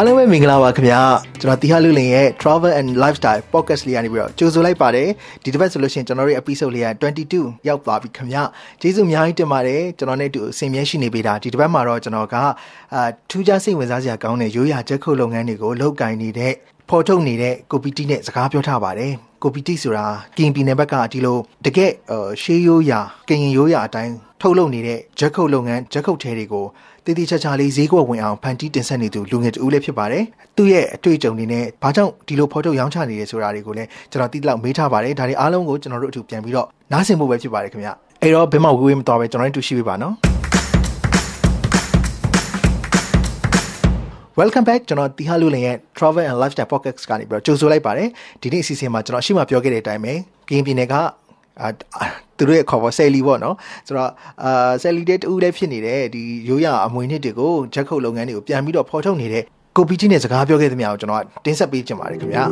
အားလုံးပဲမင်္ဂလာပါခင်ဗျာကျွန်တော်တီဟာလူလင်ရဲ့ Travel and Lifestyle Podcast လေးကနေပြီးတော့ကြိုဆိုလိုက်ပါတယ်ဒီတစ်ပတ်ဆိုလို့ရှိရင်ကျွန်တော်တို့ရဲ့ episode လေးက22ရောက်သွားပြီခင်ဗျာကျေးဇူးအများကြီးတင်ပါတယ်ကျွန်တော်နဲ့အတူအစဉ်မြဲရှိနေပေးတာဒီတစ်ပတ်မှာတော့ကျွန်တော်ကအာထူးခြားစိတ်ဝင်စားစရာကောင်းတဲ့ရိုးရာချက်ခုတ်လုပ်ငန်းတွေကိုလုပ်ကိုင်နေတဲ့ ဖော်ထုတ်နေတဲ့ကိုပီတီနဲ့စကားပြောထားပါတယ်ကိုပီတီဆိုတာကင်ပီနယ်ဘက်ကဒီလိုတကယ်ရှေးရိုးရာကရင်ရိုးရာအတိုင်းထုတ်လုပ်နေတဲ့ဂျက်ခုတ်လုပ်ငန်းဂျက်ခုတ်ထဲတွေကိုတည်တည်ချာချာလေးဈေးကွက်ဝင်အောင်ဖန်တီးတင်ဆက်နေသူလူငယ်တူလေးဖြစ်ပါတယ်။သူ့ရဲ့အတွေ့အကြုံတွေနဲ့ဘာကြောင့်ဒီလိုဖော်ထုတ်ရောင်းချနေရဲဆိုတာတွေကိုလည်းကျွန်တော်တိတိလောက်မေးထားပါတယ်။ဒါတွေအားလုံးကိုကျွန်တော်တို့အထူပြန်ပြီးတော့နားဆင်ဖို့ပဲဖြစ်ပါတယ်ခင်ဗျ။အဲ့တော့ဘယ်မှဝေးဝေးမသွားပဲကျွန်တော်တို့တူရှိပေးပါနော်။ Welcome back ကျွန်တော်တီဟာလူလင်ရဲ့ Travel and Lifestyle Podcast ကနေပြီးတော့ကြိုဆိုလိုက်ပါတယ်ဒီနေ့အစီအစဉ်မှာကျွန်တော်အရှိမပြောခဲ့တဲ့အတိုင်းပဲကင်းပြည်နယ်ကအာသူတို့ရဲ့ခေါ်ပေါ်ဆယ်လီပေါ့နော်ဆိုတော့အာဆယ်လီတဲ့တူလည်းဖြစ်နေတဲ့ဒီရိုးရအမွေနှစ်တွေကိုဂျက်ခုတ်လုပ်ငန်းတွေကိုပြန်ပြီးတော့ဖော်ထုတ်နေတဲ့ကိုပီကြီးနဲ့စကားပြောခဲ့သမျှကိုကျွန်တော်တင်ဆက်ပေးချင်ပါတယ်ခင်ဗျာ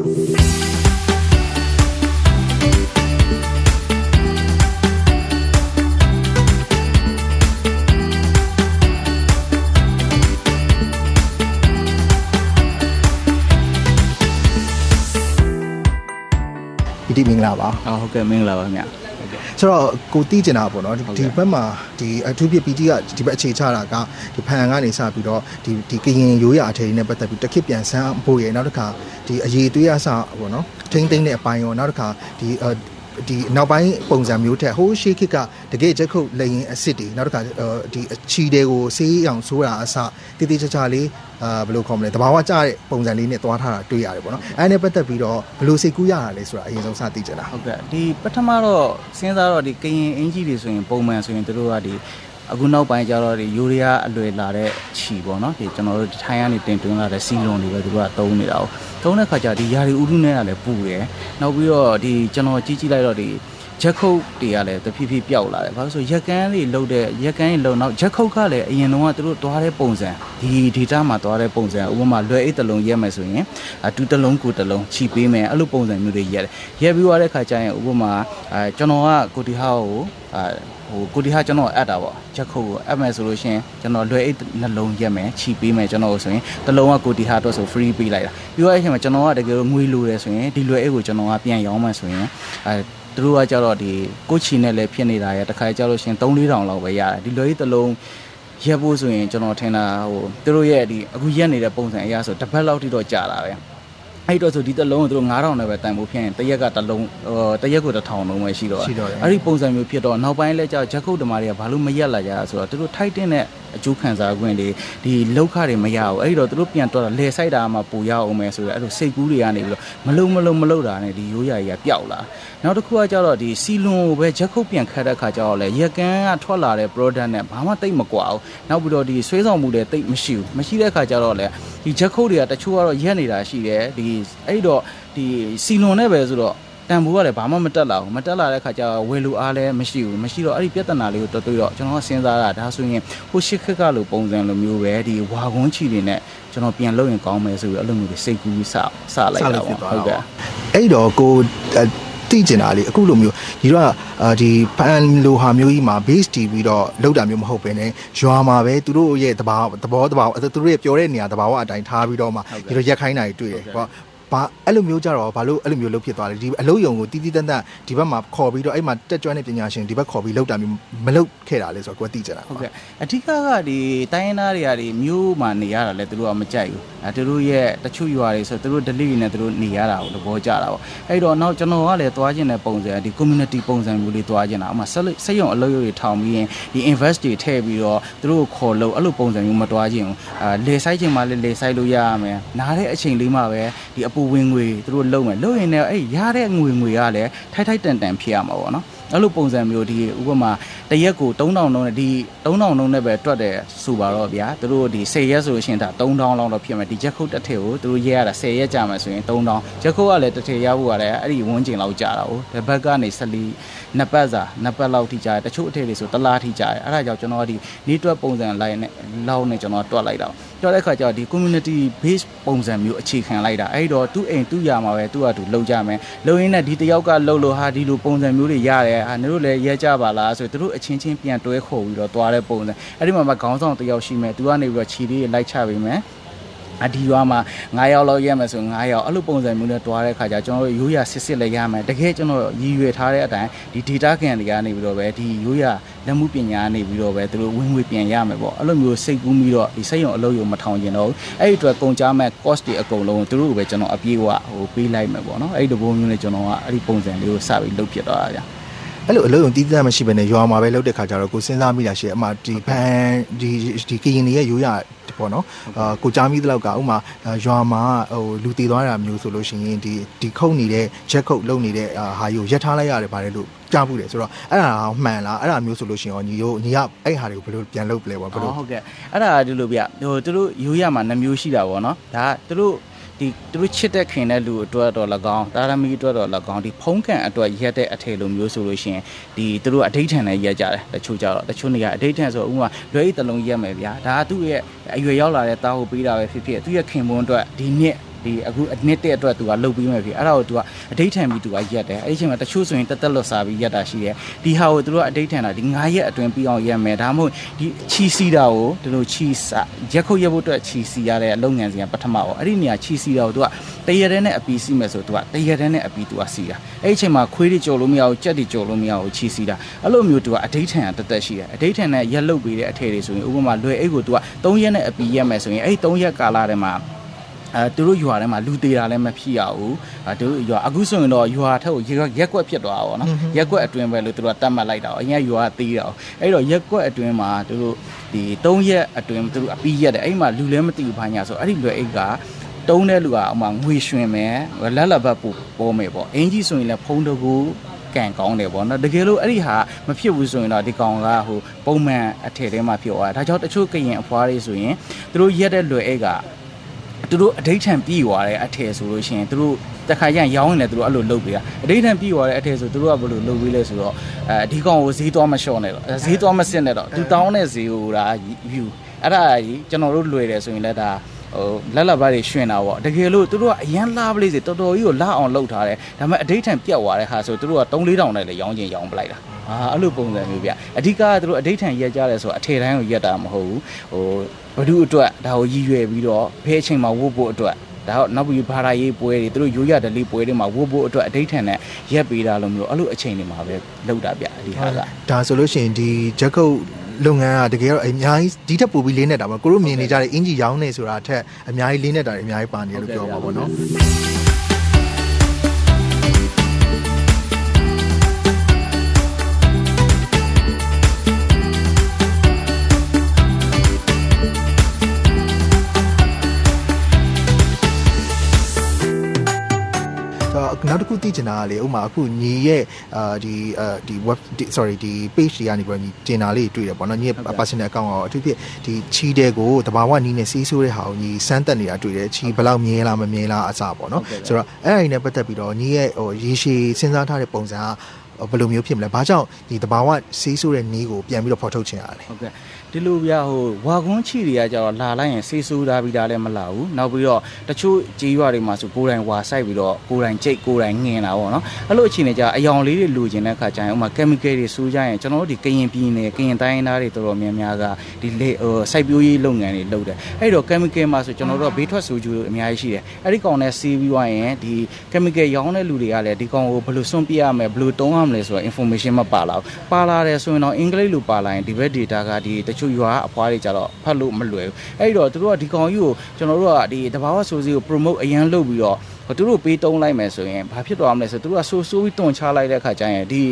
ဒီမင်္ဂလာပါအော်ဟုတ်ကဲ့မင်္ဂလာပါခင်ဗျဟုတ်ကဲ့ဆိုတော့ကိုတီးကျင်တာပေါ့နော်ဒီဘက်မှာဒီအထူးပြပီတီကဒီဘက်အခြေချတာကဒီဖန်ကနေစပြီးတော့ဒီဒီကရင်ရိုးရာအထည်နဲ့ပတ်သက်ပြီးတစ်ခေတ်ပြန်ဆန်းဖို့ရနောက်တစ်ခါဒီအရေးသွေးရစပေါ့နော်ထိမ့်သိမ့်တဲ့အပိုင်းရောနောက်တစ်ခါဒီ ဒီနောက်ပိုင်းပုံစံမျိုးထက်ဟိုးရှေးခေတ်ကတကယ်ချက်ခုတ်လိန်အစ်စ်တွေနောက်တစ်ခါဒီအချီတွေကိုဆေးအောင်ဆိုးတာအစတည်တည်ချာချာလေးအာဘယ်လိုခေါ်မလဲတဘာဝကျတဲ့ပုံစံလေးနဲ့သွားထားတာတွေ့ရတယ်ပေါ့နော်အဲနဲ့ပတ်သက်ပြီးတော့ဘယ်လိုစိတ်ကူးရတာလဲဆိုတာအရင်ဆုံးစသိကြတာဟုတ်ကဲ့ဒီပထမတော့စဉ်းစားတော့ဒီကရင်အင်ဂျီတွေဆိုရင်ပုံမှန်ဆိုရင်တို့ကဒီ အခုနောက်ပိုင်းကျတော့ဒီယူရီးယားအလွယ်လာတဲ့ခြီပေါ့နော်ဒီကျွန်တော်တို့ထိုင်းကနေတင်သွင်းလာတဲ့စီလွန်တွေပဲသူတို့ကသုံးနေတာ哦သုံးတဲ့ခါကျဒီယာရီဥရုနဲ့ကလည်းပူတယ်နောက်ပြီးတော့ဒီကျွန်တော်ကြီးကြီးလိုက်တော့ဒီဂျက်ခုတ်တွေကလည်းတဖြည်းဖြည်းပျောက်လာတယ်။ဘာလို့ဆိုရက်ကန်းတွေလှုပ်တဲ့ရက်ကန်းတွေလှုပ်နောက်ဂျက်ခုတ်ကလည်းအရင်တော့သူတို့သွားတဲ့ပုံစံဒီ data မှာသွားတဲ့ပုံစံဥပမာလွယ်အိတ်တစ်လုံးရက်မယ်ဆိုရင်အတူတစ်လုံးကိုတစ်လုံးခြိပေးမယ်အဲ့လိုပုံစံမျိုးတွေရက်တယ်။ရက်ပြီးသွားတဲ့ခါကျရင်ဥပမာအဲကျွန်တော်ကကိုတီဟာကိုအဲ ဟိုကိုတီဟာကျွန်တော်အပ်တာပေါ့ဂျက်ခုတ်ကိုအပ်မယ်ဆိုလို့ရှင်ကျွန်တော်လွယ်အိတ်နှလုံးရက်မယ်ခြိပေးမယ်ကျွန်တော်ဆိုရင်တစ်လုံးကကိုတီဟာတော့ဆို free ပေးလိုက်တာပြီးတော့အဲ့ချိန်မှာကျွန်တော်ကတကယ်လို့ငွေလိုတယ်ဆိုရင်ဒီလွယ်အိတ်ကိုကျွန်တော်ကပြန်ရောင်းမှဆိုရင်အဲသူတို့ကကြတော့ဒီကိုချီနဲ့လည်းဖြစ်နေတာရတခါကြလို့ရှင်3 4တောင်လောက်ပဲရတယ်ဒီလွယ်ကြီးတစ်လုံးရက်ဖို့ဆိုရင်ကျွန်တော်ထင်တာဟိုသူတို့ရဲ့ဒီအခုရက်နေတဲ့ပုံစံအရာဆိုတစ်ပတ်လောက်ထိတော့ကြာတာပဲ အဲ့တော့ဆိုဒီတစ်လုံးကိုသူတို့9000နဲ့ပဲတန်ဖို့ဖြစ်ရင်တရက်ကတစ်လုံးတရက်ကို1000လုံးပဲရှိတော့အဲ့ဒီပုံစံမျိုးဖြစ်တော့နောက်ပိုင်းလဲကြာဂျက်ခုတ်တမားတွေကဘာလို့မရက်လာကြဆိုတော့သူတို့ထိုက်တဲ့နဲ့ အကျိုးခံစား권တွေဒီလောက်ခတွေမရဘူးအဲ့တော့သူတို့ပြန်တော့လဲဆိုင်တာမှပူရအောင်မယ်ဆိုတော့အဲ့လိုစိတ်ကူးတွေကနေပြီးတော့မလုံမလုံမလုံတာနဲ့ဒီရိုးရာကြီးကပျောက်လာနောက်တစ်ခုကကြတော့ဒီစီလွန်ကိုပဲဂျက်ခုတ်ပြန်ခတ်တဲ့ခါကျတော့လေရကန်ကထွက်လာတဲ့ product နဲ့ဘာမှတိတ်မကွာဘူးနောက်ပြီးတော့ဒီဆွဲဆောင်မှုတွေတိတ်မရှိဘူးမရှိတဲ့ခါကျတော့လေဒီဂျက်ခုတ်တွေကတချို့ကတော့ရက်နေတာရှိတယ်ဒီအဲ့တော့ဒီစီလွန်နဲ့ပဲဆိုတော့ တန်ဖိုးကလည်းဘာမှမတက်လာဘူးမတက်လာတဲ့ခါကျဝယ်လူအားလည်းမရှိဘူးမရှိတော့အဲ့ဒီပြဿနာလေးကိုတော်တော်တော့ကျွန်တော်စဉ်းစားတာဒါဆိုရင်ဟိုရှစ်ခက်ကလိုပုံစံလိုမျိုးပဲဒီဝါကွန်းချီတွေနဲ့ကျွန်တော်ပြန်လုပ်ရင်ကောင်းမယ်ဆိုပြီးအဲ့လိုမျိုးစိတ်ကူးစစလိုက်တာပေါ့ဟုတ်ကဲ့အဲ့တော့ကိုသိကျင်တာလေအခုလိုမျိုးညီတို့ကဒီဖန်လိုဟာမျိုးကြီးမှာ base တည်ပြီးတော့လောက်တာမျိုးမဟုတ်ပဲねရွာမှာပဲသူတို့ရဲ့တဘာသဘောတဘာသူတို့ရဲ့ပြောတဲ့နေရာတဘာဝအတိုင်းထားပြီးတော့မှညီတို့ရက်ခိုင်းတာတွေ့တယ်ဟော ဘာအဲ့လိုမျိုးကြတော့ဘာလို့အဲ့လိုမျိုးလုပ်ဖြစ်သွားလဲဒီအလုပ်ယုံကိုတီးတီးတန်းတန်းဒီဘက်မှာခေါ်ပြီးတော့အဲ့မှာတက်ကြွတဲ့ပညာရှင်ဒီဘက်ခေါ်ပြီးလုပ်တာမျိုးမလုပ်ခဲ့တာလဲဆိုတော့ကိုယ်သိကြတာဟုတ်ကဲ့အဓိကကဒီတိုင်းရင်းသားတွေကဒီမျိုးမှာနေရတာလဲသူတို့ကမကြိုက်ဘူးအဲသူတို့ရဲ့တချို့ရွာတွေဆိုသူတို့ delivery နဲ့သူတို့နေရတာကိုသဘောကျတာပေါ့အဲ့တော့နောက်ကျွန်တော်ကလည်းသွားခြင်းတဲ့ပုံစံဒီ community ပုံစံမျိုးလေးသွားခြင်းတာအမှစက်ရုံအလုပ်ရုံတွေထောင်ပြီးရင်ဒီ invest တွေထည့်ပြီးတော့သူတို့ခေါ်လို့အဲ့လိုပုံစံမျိုးမသွားခြင်းဘူးအာလေဆိုင်ခြင်းမှလည်းလေဆိုင်လို့ရရမယ်နားတဲ့အချိန်လေးမှပဲဒီအပူဝင်ငွေသူတို့လုံမယ်လုံရင်လည်းအဲ့ရတဲ့ငွေငွေကလည်းထိုက်ထိုက်တန်တန်ဖြစ်ရမှာပေါ့နော် အဲ့လိုပုံစံမျိုးဒီဥပမာတရက်ကို3000လုံးနဲ့ဒီ3000လုံးနဲ့ပဲတွက်တယ်ဆိုပါတော့ဗျာသူတို့ဒီ10ရက်ဆိုလို့ရှိရင်ဒါ3000လောက်တော့ဖြစ်မယ်ဒီချက်ခုတ်တစ်ထည့်ကိုသူတို့ရဲရတာ10ရက်ကြာမယ်ဆိုရင်3000ချက်ခုတ်ကလည်းတစ်ထည့်ရဖို့ကလည်းအဲ့ဒီဝန်းကျင်လောက်ကြာတာ哦ဒီဘက်ကနေ14နှစ်ပတ်စာနှစ်ပတ်လောက်ထိကြာတယ်တချို့အထည့်တွေဆိုတစ်လားထိကြာတယ်အဲ့ဒါကြောင့်ကျွန်တော်ကဒီ network ပုံစံလိုက်နဲ့လောက်နဲ့ကျွန်တော်တွက်လိုက်တာတွက်တဲ့ခါကျတော့ဒီ community base ပုံစံမျိုးအခြေခံလိုက်တာအဲ့တော့သူ့အိမ်သူ့ယာမှာပဲသူ့ဟာသူလှုပ်ကြမယ်လှုပ်ရင်းနဲ့ဒီတယောက်ကလှုပ်လို့ဟာဒီလိုပုံစံမျိုးတွေရတယ်ဟာတို့လည်းရဲကြပါလားဆိုသူတို့အချင်းချင်းပြန်တွဲခေါ်ပြီးတော့သွားတဲ့ပုံစံအဲ့ဒီမှာမှခေါင်းဆောင်တယောက်ရှိမယ်သူကနေပြီးတော့ခြေလေးလိုက်ချပေးမယ်အဒီရွာမှာ9ယောက်လောက်ရက်မယ်ဆို9ယောက်အဲ့လိုပုံစံမျိုးနဲ့တွားတဲ့ခါကျကျွန်တော်တို့ရိုးရစစ်စစ်လည်းရမယ်တကယ်ကျွန်တော်ရည်ရွယ်ထားတဲ့အတိုင်းဒီ data ကန်တွေကနေပြီးတော့ပဲဒီရိုးရလက်မှုပညာနေပြီးတော့ပဲသူတို့ဝင်ငွေပြန်ရမယ်ပေါ့အဲ့လိုမျိုးစိတ်ကူးပြီးတော့ဒီစိတ်ရုံအလုပ်ရုံမထောင်ကျင်တော့အဲ့ဒီအတွက်ကုန်ကြမဲ့ cost တွေအကုန်လုံးသူတို့ကိုပဲကျွန်တော်အပြေးဝဟိုပေးလိုက်မယ်ပေါ့နော်အဲ့ဒီတဘိုးမျိုးနဲ့ကျွန်တော်ကအဲ့ဒီပုံစံလေးကိုစပြီးလုပ်ဖြစ်သွားတာဗျာ အဲ့လိုအလုပ်ရုံတီးတမ်းမရှိဘဲနဲ့ရွာမှာပဲလုပ်တဲ့ခါကျတော့ကိုစဉ်းစားမိတာရှိအမှဒီဘန်ဒီဒီကရင်တွေရဲ့ရိုးရပေါ့နော်အာကိုကြားမိသလောက်ကဥမာရွာမှာဟိုလူတည်သွားတာမျိုးဆိုလို့ရှိရင်ဒီဒီခုတ်နေတဲ့ချက်ခုတ်လုံနေတဲ့ဟာယူရက်ထားလိုက်ရတယ်ပါတယ်လို့ကြားဘူးတယ်ဆိုတော့အဲ့ဒါမှန်လားအဲ့ဒါမျိုးဆိုလို့ရှိရင်ညီတို့ညီကအဲ့ဟာတွေကိုဘယ်လိုပြန်လုပ်ပလဲပေါ့ဘယ်လိုဟုတ်ကဲ့အဲ့ဒါဒီလိုဗျဟိုသူတို့ရိုးရမှာနှမျိုးရှိတာပေါ့နော်ဒါကသူတို့ ဒီသူတို့ချစ်တဲ့ခင်တဲ့လူအတွက်တော့၎င်းတာရမီအတွက်တော့၎င်းဒီဖုံးကန်အတွက်ရက်တဲ့အထည်လိုမျိုးဆိုလို့ရှိရင်ဒီသူတို့အဋိဌံနဲ့ရက်ကြတယ်တချို့ကြတော့တချို့နေရာအဋိဌံဆိုဥပမာလွယ်ဤတလုံးရက်မယ်ဗျာဒါကသူ့ရဲ့အရွယ်ရောက်လာတဲ့တာကိုပေးတာပဲဖြစ်ဖြစ်သူ့ရဲ့ခင်မွန်းအတွက်ဒီနှစ် ဒီအခုအနှစ်တဲ့အတွက်သူကလှုပ်ပြီးမှဖြစ်အဲ့ဒါကိုသူကအဋိဌံပြီးသူကရက်တယ်အဲ့ဒီအချိန်မှာတချို့ဆိုရင်တက်တက်လွတ်စားပြီးရက်တာရှိတယ်ဒီဟာကိုသူတို့ကအဋိဌံတာဒီ9ရက်အတွင်းပြီးအောင်ရက်မယ်ဒါမှမဟုတ်ဒီချီစီတာကိုဒီလိုချီစာရက်ခုတ်ရက်ဖို့အတွက်ချီစီရတဲ့လုပ်ငန်းစဉ်ကပထမပေါ့အဲ့ဒီနေရာချီစီတာကိုသူကတရတဲ့နဲ့အပီစီမယ်ဆိုသူကတရတဲ့နဲ့အပီသူကစီတာအဲ့ဒီအချိန်မှာခွေးတွေကြော်လို့မရဘူးကြက်တွေကြော်လို့မရဘူးချီစီတာအဲ့လိုမျိုးသူကအဋိဌံတက်တက်ရှိတယ်အဋိဌံနဲ့ရက်လုတ်ပြီးတဲ့အထည်တွေဆိုရင်ဥပမာလွယ်အိတ်ကိုသူက3ရက်နဲ့အပီရက်မယ်ဆိုရင်အဲ့ဒီ3ရက်ကာလထဲမှာ အဲသူတို့ရွာထဲမှာလူသေးတာလည်းမဖြစ်ရဘူးအဲသူတို့ရွာအခုဆိုရင်တော့ရွာထက်ကိုရက်ကွက်ဖြစ်သွားတာပေါ့နော်ရက်ကွက်အတွင်းပဲလို့သူတို့တတ်မှတ်လိုက်တာအရင်ရွာသေးတာအဲ့တော့ရက်ကွက်အတွင်းမှာသူတို့ဒီ3ရက်အတွင်းသူတို့အပီးရက်တယ်အဲ့မှာလူလည်းမသိဘူးဘာညာဆိုအဲ့ဒီလွယ်အိတ်ကတုံးတဲ့လူကအမှငွေရွှင်မယ်လက်လက်ဘတ်ပို့ပေါ်မယ်ပေါ့အင်ကြီးဆိုရင်လည်းဖုံးတကူကန်ကောင်းတယ်ပေါ့နော်တကယ်လို့အဲ့ဒီဟာမဖြစ်ဘူးဆိုရင်တော့ဒီကောင်ကဟိုပုံမှန်အထည်ထဲမှာဖြစ်သွားတာဒါကြောင့်တချို့ကရင်အဖွားတွေဆိုရင်သူတို့ရက်တဲ့လွယ်အိတ်က သူတို့အဋိဌံပြီးသွားတဲ့အထည်ဆိုလို့ရှိရင်သူတို့တခါကျရင်ရောင်းရင်လည်းသူတို့အဲ့လိုလုပ်ပေးတာအဋိဌံပြီးသွားတဲ့အထည်ဆိုသူတို့ကဘယ်လိုလုပ်ပေးလဲဆိုတော့အဲဒီကောင်ကိုဈေးသွားမလျှော့နဲ့တော့ဈေးသွားမစစ်နဲ့တော့သူတောင်းတဲ့ဈေးကိုဒါယူအဲ့ဒါကြီးကျွန်တော်တို့လွယ်တယ်ဆိုရင်လည်းဒါဟိုလက်လက်ပါးတွေရှင်တာပေါ့တကယ်လို့သူတို့ကအရန်လားပလေးစီတော်တော်ကြီးကိုလာအောင်လှုပ်ထားတယ်ဒါပေမဲ့အဋိဌံပြတ်သွားတဲ့ဟာဆိုသူတို့က3 4တောင်နဲ့လည်းရောင်းချင်ရောင်းပလိုက်တာအာအဲ့လိုပုံစံမျိုးဗျအဓိကကသူတို့အဋိဌံရက်ကြတယ်ဆိုအထည်တိုင်းကိုရက်တာမဟုတ်ဘူးဟို ဘဒုအတွက်ဒါကိုရည်ရွယ်ပြီးတော့ဖဲအချိန်မှာဝုတ်ဖို့အတွက်ဒါတော့နောက်ပြီးဘာသာရေးပွဲတွေသူတို့ရိုးရဒလေးပွဲတွေမှာဝုတ်ဖို့အတွက်အဋိဌံနဲ့ရက်ပေးတာလို့မျိုးအဲ့လိုအချိန်တွေမှာပဲလောက်တာဗျဒီဟာကဒါဆိုလို့ရှိရင်ဒီဂျက်ကုတ်လုပ်ငန်းကတကယ်တော့အများကြီးဒီထက်ပိုပြီးလေးနေတာပါကိုတို့မြင်နေကြတဲ့အင်ဂျီရောင်းနေဆိုတာအထက်အများကြီးလေးနေတာတွေအများကြီးပါနေတယ်လို့ပြောပါဘောနော် သိချင်တာကလေဥမာအခုညီရဲ့အာဒီအာဒီ web sorry ဒီ page တွေကနေပြီးညီတင်တာလေးတွေ့ရပေါ့နော်ညီရဲ့ personal account ရောအထူးဖြင့်ဒီချီတဲ့ကိုတဘာဝနီးနဲ့စီးဆိုးတဲ့ဟာကိုညီစမ်းတက်နေတာတွေ့တယ်ချီဘယ်လောက်မြဲလားမမြဲလားအစပေါ့နော်ဆိုတော့အဲ့အရင်နဲ့ပတ်သက်ပြီးတော့ညီရဲ့ဟိုရေရှည်စဉ်းစားထားတဲ့ပုံစံက ဘယ်လိုမျိုးဖြစ်မလဲဘာကြောင့်ဒီတဘာဝစီးဆိုးတဲ့နီးကိုပြန်ပြီးတော့ဖော်ထုတ်ချင်ရလဲဟုတ်ကဲ့ဒီလိုပြဟိုဝါကွန်းချီတွေကကြတော့လာလိုက်ရင်ဆေးဆိုးတာပြီးတာလည်းမလာဘူးနောက်ပြီးတော့တချို့ကြေးရွာတွေမှာဆိုကိုယ်တိုင်ဝါဆိုင်ပြီးတော့ကိုယ်တိုင်ကြိတ်ကိုယ်တိုင်ငင်တာပေါ့နော်အဲ့လိုအခြေအနေကြအယောင်လေးတွေလိုချင်တဲ့အခါကျရင်ဥမာ chemical တွေစူးကြရင်ကျွန်တော်တို့ဒီကရင်ပြည်နယ်ကရင်တိုင်းသားတွေတော်တော်များများကဒီလေဟိုစိုက်ပျိုးရေးလုပ်ငန်းတွေလုပ်တယ်အဲ့တော့ chemical မှာဆိုကျွန်တော်တို့ဘေးထွက်ဆိုးကျူအများကြီးရှိတယ်အဲ့ဒီကောင်နဲ့ဆေးပြီးွားရင်ဒီ chemical ရောင်းတဲ့လူတွေကလည်းဒီကောင်ကိုဘယ်လိုစွန့်ပြရမလဲဘယ်လိုတုံးရမလဲဆိုတော့ information မပါလာဘူးပါလာတယ်ဆိုရင်တော့အင်္ဂလိပ်လိုပါလာရင်ဒီဘက် data ကဒီတချို့ရွာအဖွားတွေကြတော့ဖတ်လို့မလွယ်ဘူးအဲ့တော့သူတို့ကဒီကောင်ကြီးကိုကျွန်တော်တို့ကဒီတဘာဝဆိုစီကို promote အရန်လုပ်ပြီးတော့သူတို့ပေးတုံးလိုက်မယ်ဆိုရင်ဘာဖြစ်သွားမလဲဆိုသူတို့ကဆိုးဆိုးပြီးတွန်ချလိုက်တဲ့အခါကျရင်ဒီ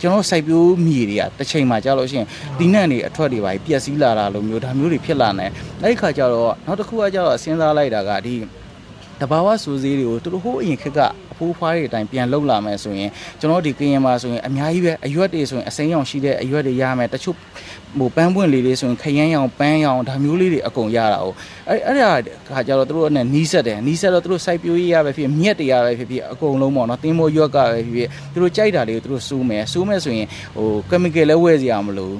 ကျွန်တော်စိုက်ပျိုးမြေတွေကတစ်ချိန်မှာကြာလို့ရှိရင်ဒီနန့်တွေအထွက်တွေပါပျက်စီးလာတာလိုမျိုးဒါမျိုးတွေဖြစ်လာနေအဲ့ဒီခါကျတော့နောက်တစ်ခုကကျတော့စဉ်းစားလိုက်တာကဒီတဘာဝစူးစီးတွေကိုသူတို့ဟိုးအရင်ခက်က အဖိုးဖွားတွေအတိုင်းပြန်လှုပ်လာမယ်ဆိုရင်ကျွန်တော်ဒီကရင်မှာဆိုရင်အများကြီးပဲအရွက်တွေဆိုရင်အစိမ်းရောင်ရှိတဲ့အရွက်တွေရမယ်တချို့ ဟိုပန်းပွင့်လေးလေးဆိုရင်ခရမ်းရောင်ပန်းရောင်ဒါမျိုးလေးတွေအကုန်ရတာ哦အဲ့အဲ့ဒါခါကြတော့တို့နဲ့နီးဆက်တယ်နီးဆက်တော့တို့စိုက်ပျိုးရေးရပဲဖြစ်မြက်တွေရပဲဖြစ်ဖြစ်အကုန်လုံးပေါ့နော်တင်းမိုးရွက်ကပဲဖြစ်ဖြစ်တို့ကြိုက်တာလေးကိုတို့စူးမယ်စူးမယ်ဆိုရင်ဟို chemical လည်းဝယ်စရာမလို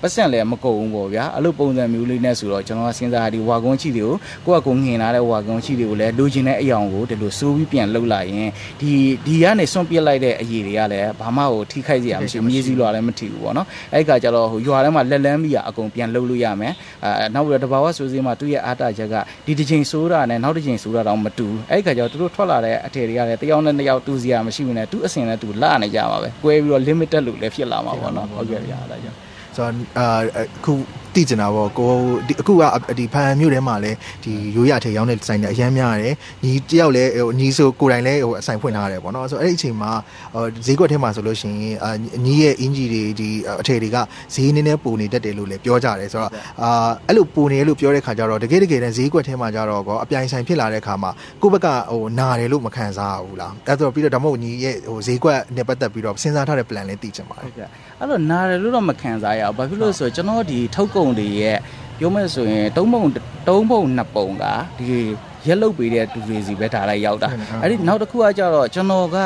ပတ်စံလည်းမကုန်ဘူးပေါ့ဗျာအဲ့လိုပုံစံမျိုးလေးနဲ့ဆိုတော့ကျွန်တော်ကစဉ်းစားဒီဝါကုန်းချီတွေကိုကိုယ့်အကူငင်လာတဲ့ဝါကုန်းချီတွေကိုလည်းလိုချင်တဲ့အယောင်ကိုဒီလိုစူးပြီးပြန်လှုပ်လာရင်ဒီဒီကနေစွန့်ပစ်လိုက်တဲ့အရေးတွေကလည်းဘာမှဟိုထိခိုက်စရာမရှိမြေးစည်းလွာလည်းမထီဘူးပေါ့နော်အဲ့ခါကျတော့ဟိုရွာထဲမှာလက်လန်းပြီးအကုန်ပြန်လှုပ်လို့ရမယ်အဲနောက်ပြီးတော့တဘာဝဆိုစည်းမှာသူ့ရဲ့အားတာချက်ကဒီတစ်ချိန်ဆိုးတာနဲ့နောက်တစ်ချိန်ဆိုးတာတော့မတူအဲ့ခါကျတော့သူတို့ထွက်လာတဲ့အထည်တွေကလည်းတယောက်နဲ့တစ်ယောက်တူစရာမရှိဘူးနဲ့သူ့အစင်နဲ့သူလှနေကြပါပဲကွဲပြီးတော့ limited လို့လည်းဖြစ်လာမှာပေါ့နော်ဟုတ်ကဲ့ဗျာအဲ့ဒါကြောင့်ဆိုတော့အာအခု သိကျင်တာပေါ့ကိုဒီအခုကဒီဖန်မြို့ထဲမှာလည်းဒီရိုးရထဲရောင်းတဲ့ဆိုင်တွေအများများတယ်ညီတယောက်လည်းဟိုညီဆိုကိုယ်တိုင်လည်းဟိုအဆိုင်ဖွင့်ထားတယ်ပေါ့နော်ဆိုတော့အဲ့ဒီအချိန်မှာဈေးကွက်ထဲမှာဆိုလို့ရှိရင်အာညီရဲ့အင်ဂျီတွေဒီအထည်တွေကဈေးနည်းနည်းပိုနေတတ်တယ်လို့လည်းပြောကြတယ်ဆိုတော့အာအဲ့လိုပိုနေလို့ပြောတဲ့ခါကျတော့တကယ်တကယ်တမ်းဈေးကွက်ထဲမှာကျတော့ကောအပြိုင်ဆိုင်ဖြစ်လာတဲ့ခါမှာကိုယ့်ဘက်ကဟိုနာတယ်လို့မခံစားဘူးလားအဲ့တော့ပြီးတော့ဒါမှမဟုတ်ညီရဲ့ဟိုဈေးကွက်နဲ့ပတ်သက်ပြီးတော့စဉ်းစားထားတဲ့ plan လည်းသိချင်ပါတယ်ဟုတ်ကဲ့အဲ့တော့နားတယ်လို့တော့မခံစားရဘူးဘာဖြစ်လို့လဲဆိုတော့ကျွန်တော်ဒီထုတ်ကုန်တွေရဲ့ပြောမယ်ဆိုရင်သုံးပုံသုံးပုံနှစ်ပုံကဒီရက်လုတ်ပေးတဲ့သူတွေစီပဲဒါလိုက်ရောက်တာအဲ့ဒီနောက်တစ်ခုကကြတော့ကျွန်တော်က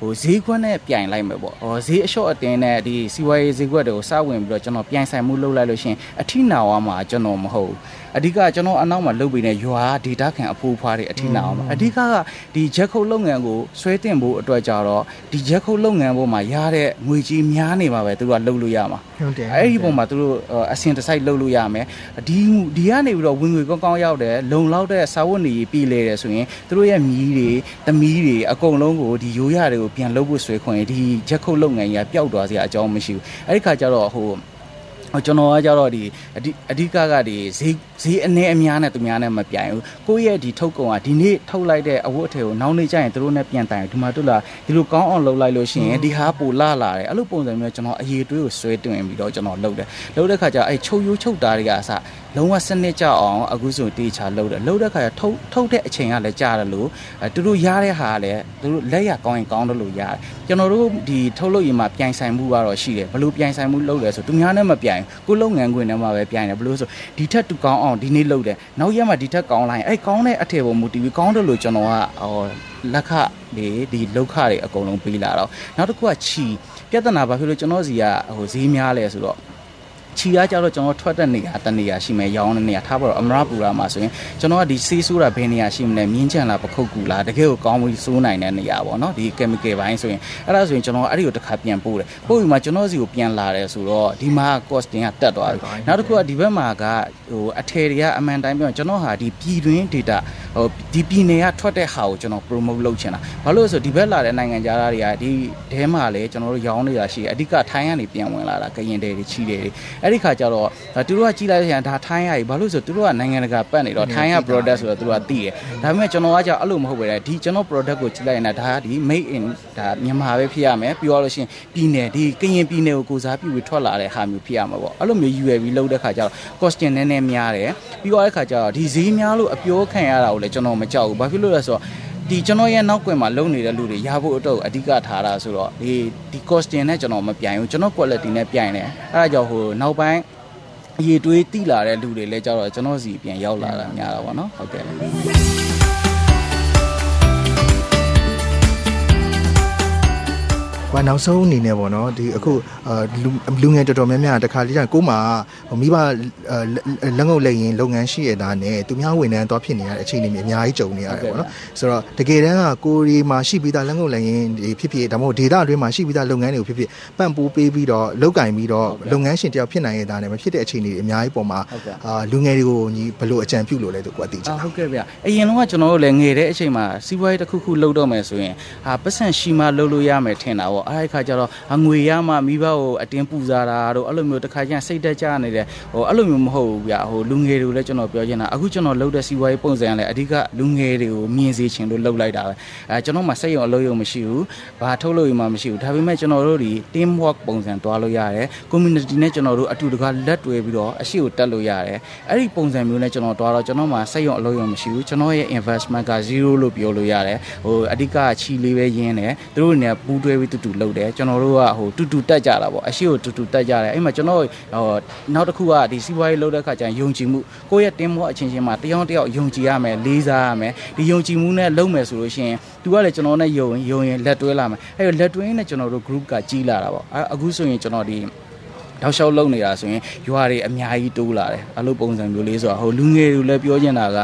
ဟိုဈေးခွက်နဲ့ပြိုင်လိုက်မယ်ပေါ့ဟောဈေးအလျှော့အတင်းနဲ့ဒီစီဝါရေးဈေးခွက်တွေကိုစဝင်ပြီးတော့ကျွန်တော်ပြိုင်ဆိုင်မှုလုပ်လိုက်လို့ရှင်အထိနာဝါမှာကျွန်တော်မဟုတ်အဓိကကျွန်တော်အနောက်မှာလုပ်ပေးတဲ့ရွာဒေတာခံအဖိုးဖွားတွေအထိနာအောင်ပါအဓိကကဒီဂျက်ခုတ်လုပ်ငန်းကိုဆွဲတင်ဖို့အတွက်ကြတော့ဒီဂျက်ခုတ်လုပ်ငန်းပေါ်မှာရတဲ့ငွေကြီးများနေမှာပဲသူတို့ကလုပ်လို့ရမှာဟုတ်တယ်အဲ့ဒီပုံမှာသူတို့အစင်တစိုက်လုပ်လို့ရမယ်ဒီဒီကနေပြီးတော့ဝင်ငွေကောင်းကောင်းရောက်တယ်လုံလောက်တဲ့စာဝတ်နေရေးပြည်လေတယ်ဆိုရင်သူတို့ရဲ့မြီးတွေသမီးတွေအကုန်လုံးကိုဒီရိုးရတွေကိုပြန်လုပ်ဖို့ဆွဲခွင့်ဒီဂျက်ခုတ်လုပ်ငန်းကြီးကပျောက်သွားစရာအကြောင်းမရှိဘူးအဲ့ဒီခါကျတော့ဟိုကျွန်တော်ကကြတော့ဒီအဓိအဓိကကဒီဈေးဈေးအနည်းအများနဲ့သူများနဲ့မပြိုင်ဘူးကိုယ့်ရဲ့ဒီထုတ်ကုန်ကဒီနေ့ထုတ်လိုက်တဲ့အဝတ်အထည်ကိုနောက်နေ့ကျရင်သူတို့နဲ့ပြန်တိုင်ဒီမှာတို့လာဒီလိုကောင်းအောင်လုပ်လိုက်လို့ရှိရင်ဒီဟာပိုလာလာတယ်အဲ့လိုပုံစံမျိုးကျွန်တော်အရေးတွေးကိုဆွဲတွင်ပြီးတော့ကျွန်တော်လုပ်တယ်လုပ်တဲ့ခါကျအဲ့ချုပ်ရိုးချုပ်တာတွေကအစလုံးဝစနစ်ကြအောင်အခုဆိုတေချာလုပ်တယ်လုပ်တဲ့ခါကျထုတ်ထုတ်တဲ့အချိန်ကလည်းကြာတယ်လို့အဲသူတို့ရတဲ့ဟာကလည်းသူတို့လက်ရကောင်းရင်ကောင်းတယ်လို့ရတယ်ကျွန်တော်တို့ဒီထုတ်လို့ရင်မှာပြိုင်ဆိုင်မှုကတော့ရှိတယ်ဘလို့ပြိုင်ဆိုင်မှုလုပ်လဲဆိုသူများနဲ့မပြိုင်ကိုလုပ်ငန်းခွင်ထဲမှာပဲပြိုင်တယ်ဘလို့ဆိုဒီထက်တူကောင်းအောင်ဒီနေ့လုပ်တယ်နောက်ရက်မှာဒီထက်ကောင်းလိုက်အဲ့ကောင်းတဲ့အထည်ပေါ်မူတည်ပြီးကောင်းတယ်လို့ကျွန်တော်ကဟောလက်ခတွေဒီလောက်ခတွေအကုန်လုံးပေးလာတော့နောက်တစ်ခုကချီပြဿနာဘာဖြစ်လို့ကျွန်တော်စီကဟိုဈေးများလဲဆိုတော့ ချီအားကြတော့ကျွန်တော်ထွက်တဲ့နေရာတနေရာရှိမယ်ရောင်းတဲ့နေရာထားပါတော့အမရပူရာမှာဆိုရင်ကျွန်တော်ကဒီဆေးဆိုးတာဘယ်နေရာရှိမလဲမြင်းချန်လားပခုတ်ကူလားတကယ်ကိုကောင်းပြီးစိုးနိုင်တဲ့နေရာပေါ့နော်ဒီ chemical ဘိုင်းဆိုရင်အဲ့ဒါဆိုရင်ကျွန်တော်အဲ့ဒီကိုတစ်ခါပြန်ပို့တယ်ပို့ပြီးမှကျွန်တော်စီကိုပြန်လာတယ်ဆိုတော့ဒီမှာ costing ကတက်သွားပြီနောက်တစ်ခုကဒီဘက်မှာကဟိုအထည်တွေကအမှန်တိုင်းပြောကျွန်တော်ဟာဒီပြည်တွင်း data ဟိုဒီပြည်နယ်ကထွက်တဲ့ဟာကိုကျွန်တော် promote လုပ်ချင်တာဘာလို့လဲဆိုဒီဘက်လာတဲ့နိုင်ငံခြားသားတွေကဒီတဲမှာလေကျွန်တော်တို့ရောင်းနေတာရှိတယ်အဓိကထိုင်းကနေပြန်ဝင်လာတာကရင်တဲတွေချီတယ်တွေအဲ့ဒီခါကျတော့သူတို့ကကြီးလိုက်ရင်ဒါထိုင်းရည်ဘာလို့ဆိုသူတို့ကနိုင်ငံတကာပတ်နေတော့ထိုင်းက product ဆိုတော့သူတို့ကသိတယ်ဒါပေမဲ့ကျွန်တော်ကကြောက်အဲ့လိုမဟုတ်ပဲဒီကျွန်တော် product ကိုကြည့်လိုက်ရင်ဒါဒီ made in ဒါမြန်မာပဲဖြစ်ရမယ်ပြောရလို့ရှိရင်ပြည်နယ်ဒီကရင်ပြည်နယ်ကိုကိုစားပြုပြီးထွက်လာတဲ့ဟာမျိုးဖြစ်ရမှာပေါ့အဲ့လိုမျိုး UAV လောက်တဲ့ခါကျတော့ costume နည်းနည်းများတယ်ပြီးတော့တဲ့ခါကျတော့ဒီဈေးများလို့အပြောခံရတာကိုလည်းကျွန်တော်မကြောက်ဘူးဘာဖြစ်လို့လဲဆိုတော့ ဒီကျွန်တော်ရဲ့နောက်ကွယ်မှာလုံနေတဲ့လူတွေရဖို့အတွက်အဓိကထားတာဆိုတော့ဒီဒီ costume နဲ့ကျွန်တော်မပြိုင်ဘူးကျွန်တော် quality နဲ့ပြိုင်တယ်အဲဒါကြောင့်ဟိုနောက်ပိုင်းအရေးတွေးတိလာတဲ့လူတွေလည်းကြတော့ကျွန်တော်စီပြန်ရောက်လာတာများတာပေါ့နော်ဟုတ်ကဲ့ ကွာနောက်ဆုံးအနေနဲ့ပေါ့နော်ဒီအခုလူငယ်တော်တော်များများတခါလေးကျကိုမှမိဘလက်ငုပ်လက်ရင်လုပ်ငန်းရှိရတာနဲ့သူများဝန်ထမ်းသွားဖြစ်နေရတဲ့အခြေအနေမျိုးအများကြီးကြုံနေရတယ်ပေါ့နော်ဆိုတော့တကယ်တမ်းကကိုရီမှာရှိပြီးသားလက်ငုပ်လက်ရင်ဖြစ်ဖြစ်ဒါမှမဟုတ်ဒေတာအတွင်းမှာရှိပြီးသားလုပ်ငန်းတွေကိုဖြစ်ဖြစ်ပံ့ပိုးပေးပြီးတော့လောက်ကင်ပြီးတော့လုပ်ငန်းရှင်တယောက်ဖြစ်နိုင်ရတာနဲ့မဖြစ်တဲ့အခြေအနေတွေအများကြီးပေါ်မှာအာလူငယ်တွေကိုညီဘလို့အကြံပြုလို့လဲသူကသိချင်တာဟုတ်ကဲ့ဗျအရင်တော့ကျွန်တော်တို့လည်းငယ်တဲ့အချိန်မှာစီးပွားရေးတစ်ခုခုလုပ်တော့မယ်ဆိုရင်ဟာပတ်စံရှိမှလုပ်လို့ရမယ်ထင်တာပေါ့အဲ့ဒီခါကျတော့ငွေရမှမိဘကိုအတင်းပူဇာတာတို့အဲ့လိုမျိုးတစ်ခါကျရင်စိတ်တက်ကြနေတယ်ဟိုအဲ့လိုမျိုးမဟုတ်ဘူးဗျဟိုလူငယ်တွေကိုလည်းကျွန်တော်ပြောချင်တာအခုကျွန်တော်လုပ်တဲ့စီးပွားရေးပုံစံကလည်းအဓိကလူငယ်တွေကိုမြင်စေချင်လို့လုပ်လိုက်တာပဲအဲကျွန်တော်မှစိတ်ရောအလုပ်ရုံမရှိဘူးဘာထုတ်လို့ရမှမရှိဘူးဒါပေမဲ့ကျွန်တော်တို့ဒီ team work ပုံစံတွားလို့ရတယ် community နဲ့ကျွန်တော်တို့အတူတကွလက်တွဲပြီးတော့အရှိကိုတက်လို့ရတယ်အဲ့ဒီပုံစံမျိုးနဲ့ကျွန်တော်တွားတော့ကျွန်တော်မှစိတ်ရောအလုပ်ရုံမရှိဘူးကျွန်တော်ရဲ့ investment က0လို့ပြောလို့ရတယ်ဟိုအဓိကချီလေးပဲရင်းတယ်သူတို့နဲ့ပူးတွဲပြီးတူတူလုပ်တယ်ကျွန်တော်တို့ကဟိုတူတူတက်ကြတာပေါ့အရှိကိုတူတူတက်ကြတယ်အဲ့မှာကျွန်တော်ဟိုနောက်တစ်ခုကဒီစီးပွားရေးလုပ်တဲ့ခါကျရင်ယုံကြည်မှုကိုယ့်ရဲ့ team work အချင်းချင်းမှာတယောက်တယောက်ယုံကြည်ရမယ်လေးစားရမယ်ဒီယုံကြည်မှုနဲ့လုပ်မယ်ဆိုလို့ရှိရင်သူကလည်းကျွန်တော်နဲ့ယုံရင်ယုံရင်လက်တွဲလာမယ်အဲ့တော့လက်တွဲနဲ့ကျွန်တော်တို့ group ကကြီးလာတာပေါ့အခုဆိုရင်ကျွန်တော်ဒီတောက်လျှောက်လုံနေတာဆိုရင်ရွာတွေအများကြီးတိုးလာတယ်အဲ့လိုပုံစံမျိုးလေးဆိုတော့ဟိုလူငယ်တွေလည်းပြောချင်တာက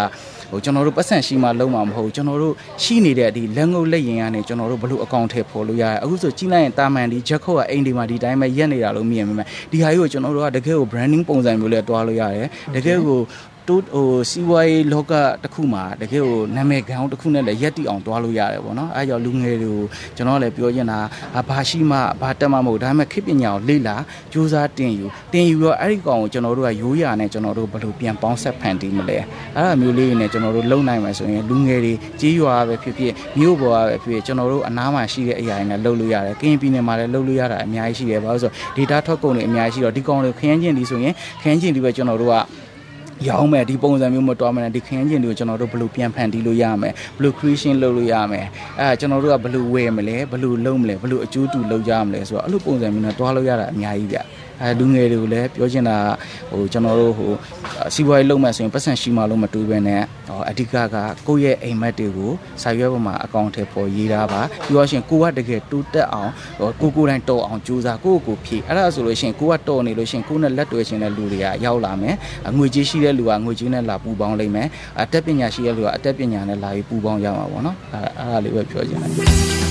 ဟိုကျွန်တော်တို့ပတ်စံရှိမှလုံးမှာမဟုတ်ကျွန်တော်တို့ရှိနေတဲ့ဒီလက်ငုပ်လက်ရင်ကနေကျွန်တော်တို့ဘလို့အကောင့်ထဲပေါ်လို့ရတယ်အခုဆိုကြီးလိုက်ရင်တာမန်ဒီဂျက်ခုတ်ကအိမ်ဒီမှာဒီတိုင်းပဲရက်နေတာလို့မြင်မိမယ်ဒီဟာကြီးကိုကျွန်တော်တို့ကတကယ်ကို branding ပုံစံမျိုးလဲတွားလို့ရတယ်တကယ်ကို တိုးဟိုစီးပွားရေးလောကတစ်ခုမှာတကယ်ကိုနာမည်ခေါင်းတစ်ခုနဲ့လည်းရက်တီအောင်တွားလို့ရတယ်ပေါ့နော်အဲကြောင့်လူငယ်တွေကိုကျွန်တော်လည်းပြောချင်တာဘာရှိမှဘာတက်မှမဟုတ်ဒါပေမဲ့ခေပညာကိုလေ့လာစူးစမ်းတင်ယူတင်ယူတော့အဲ့ဒီကောင်ကိုကျွန်တော်တို့ကရိုးရာနဲ့ကျွန်တော်တို့ဘယ်လိုပြန်ပေါင်းဆက်ဖန်တီးမလဲအဲ့ဒါမျိုးလေးနဲ့ကျွန်တော်တို့လုံနိုင်မယ်ဆိုရင်လူငယ်တွေကြီးရွာပဲဖြစ်ဖြစ်မြို့ပေါ်ပဲဖြစ်ဖြစ်ကျွန်တော်တို့အနားမှာရှိတဲ့အရာတွေနဲ့လုပ်လို့ရတယ်ကရင်ပြည်နယ်မှာလည်းလုပ်လို့ရတာအများကြီးရှိတယ်ဘာလို့ဆို data ထွက်ကုန်တွေအများကြီးရှိတော့ဒီကောင်တွေခရမ်းချင်းဒီဆိုရင်ခရမ်းချင်းဒီပဲကျွန်တော်တို့က ရောင်းမယ်ဒီပုံစံမျိုးမတော်မနဲ့ဒီခင်းကျင်တွေကိုကျွန်တော်တို့ဘယ်လိုပြန်ဖန်တီးလို့ရမယ်ဘယ်လို creation လုပ်လို့ရမယ်အဲကျွန်တော်တို့ကဘယ်လိုဝယ်မလဲဘယ်လိုလုပ်မလဲဘယ်လိုအကျိုးတူလုပ်ကြမလဲဆိုတော့အဲ့လိုပုံစံမျိုးနဲ့တွားလို့ရတာအများကြီးဗျ အဲလူငယ်တွေကိုလည်းပြောချင်တာဟိုကျွန်တော်တို့ဟိုစီးပွားရေးလုပ်မှဆိုရင်ပတ်စံရှိမှလို့မတူဘဲနဲ့အဓိကကကိုယ့်ရဲ့အိမ်မက်တွေကိုစာရွက်ပေါ်မှာအကောင့်ထဲပေါ်ရေးထားပါပြီးတော့ရှင်ကိုကတကယ်တိုးတက်အောင်ကိုကိုတိုင်းတော်အောင်ကြိုးစားကိုကိုဖြည့်အဲ့ဒါဆိုလို့ရှင်ကိုကတော်နေလို့ရှင်ကိုနဲ့လက်တွဲခြင်းတဲ့လူတွေကရောက်လာမယ်ငွေကြီးရှိတဲ့လူကငွေကြီးနဲ့လာပူပေါင်းလိမ့်မယ်အတက်ပညာရှိတဲ့လူကအတက်ပညာနဲ့လာပြီးပူပေါင်းရမှာပေါ့နော်အဲအဲ့ဒါလေးပဲပြောချင်တယ်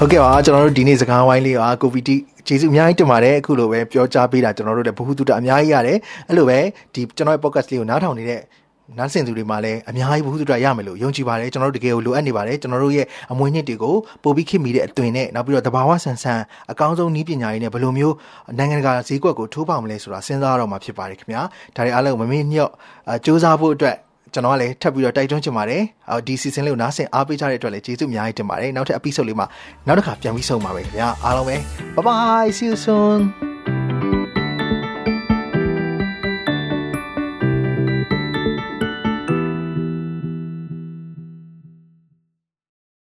ဟုတ်ကဲ့ပါကျွန်တော်တို့ဒီနေ့စကားဝိုင်းလေးကကိုဗီတီကျေးဇူးအများကြီးတင်ပါတယ်အခုလိုပဲပြောကြားပေးတာကျွန်တော်တို့လည်းဘ ഹു တုတအများကြီးရတယ်အဲ့လိုပဲဒီကျွန်တော်ရဲ့ podcast လေးကိုနားထောင်နေတဲ့နားဆင်သူတွေမှာလည်းအများကြီးဘ ഹു တုတရမယ်လို့ယုံကြည်ပါတယ်ကျွန်တော်တို့တကယ်ကိုလိုအပ်နေပါတယ်ကျွန်တော်တို့ရဲ့အမွေနှစ်တွေကိုပို့ပြီးခင်မိတဲ့အသွင်နဲ့နောက်ပြီးတော့တဘာဝဆန်ဆန်အကောင်းဆုံးနည်းပညာရေးနဲ့ဘယ်လိုမျိုးနိုင်ငံတကာဈေးကွက်ကိုထိုးပေါက်မလဲဆိုတာစဉ်းစားရတော့မှာဖြစ်ပါတယ်ခင်ဗျာဒါတွေအားလုံးမမေ့ညော့စူးစမ်းဖို့အတွက် ကျွန်တော်ကလည်းထပ်ပြီးတော့တိုက်တွန်းချင်ပါတယ်။ဒီ season လေးကိုနားဆင်အားပေးကြတဲ့အတွက်လည်းကျေးဇူးအများကြီးတင်ပါတယ်။နောက်ထပ် episode လေးမှာနောက်တစ်ခါပြန်ပြီးဆုံပါမယ်ခင်ဗျာ။အားလုံးပဲ bye bye see you soon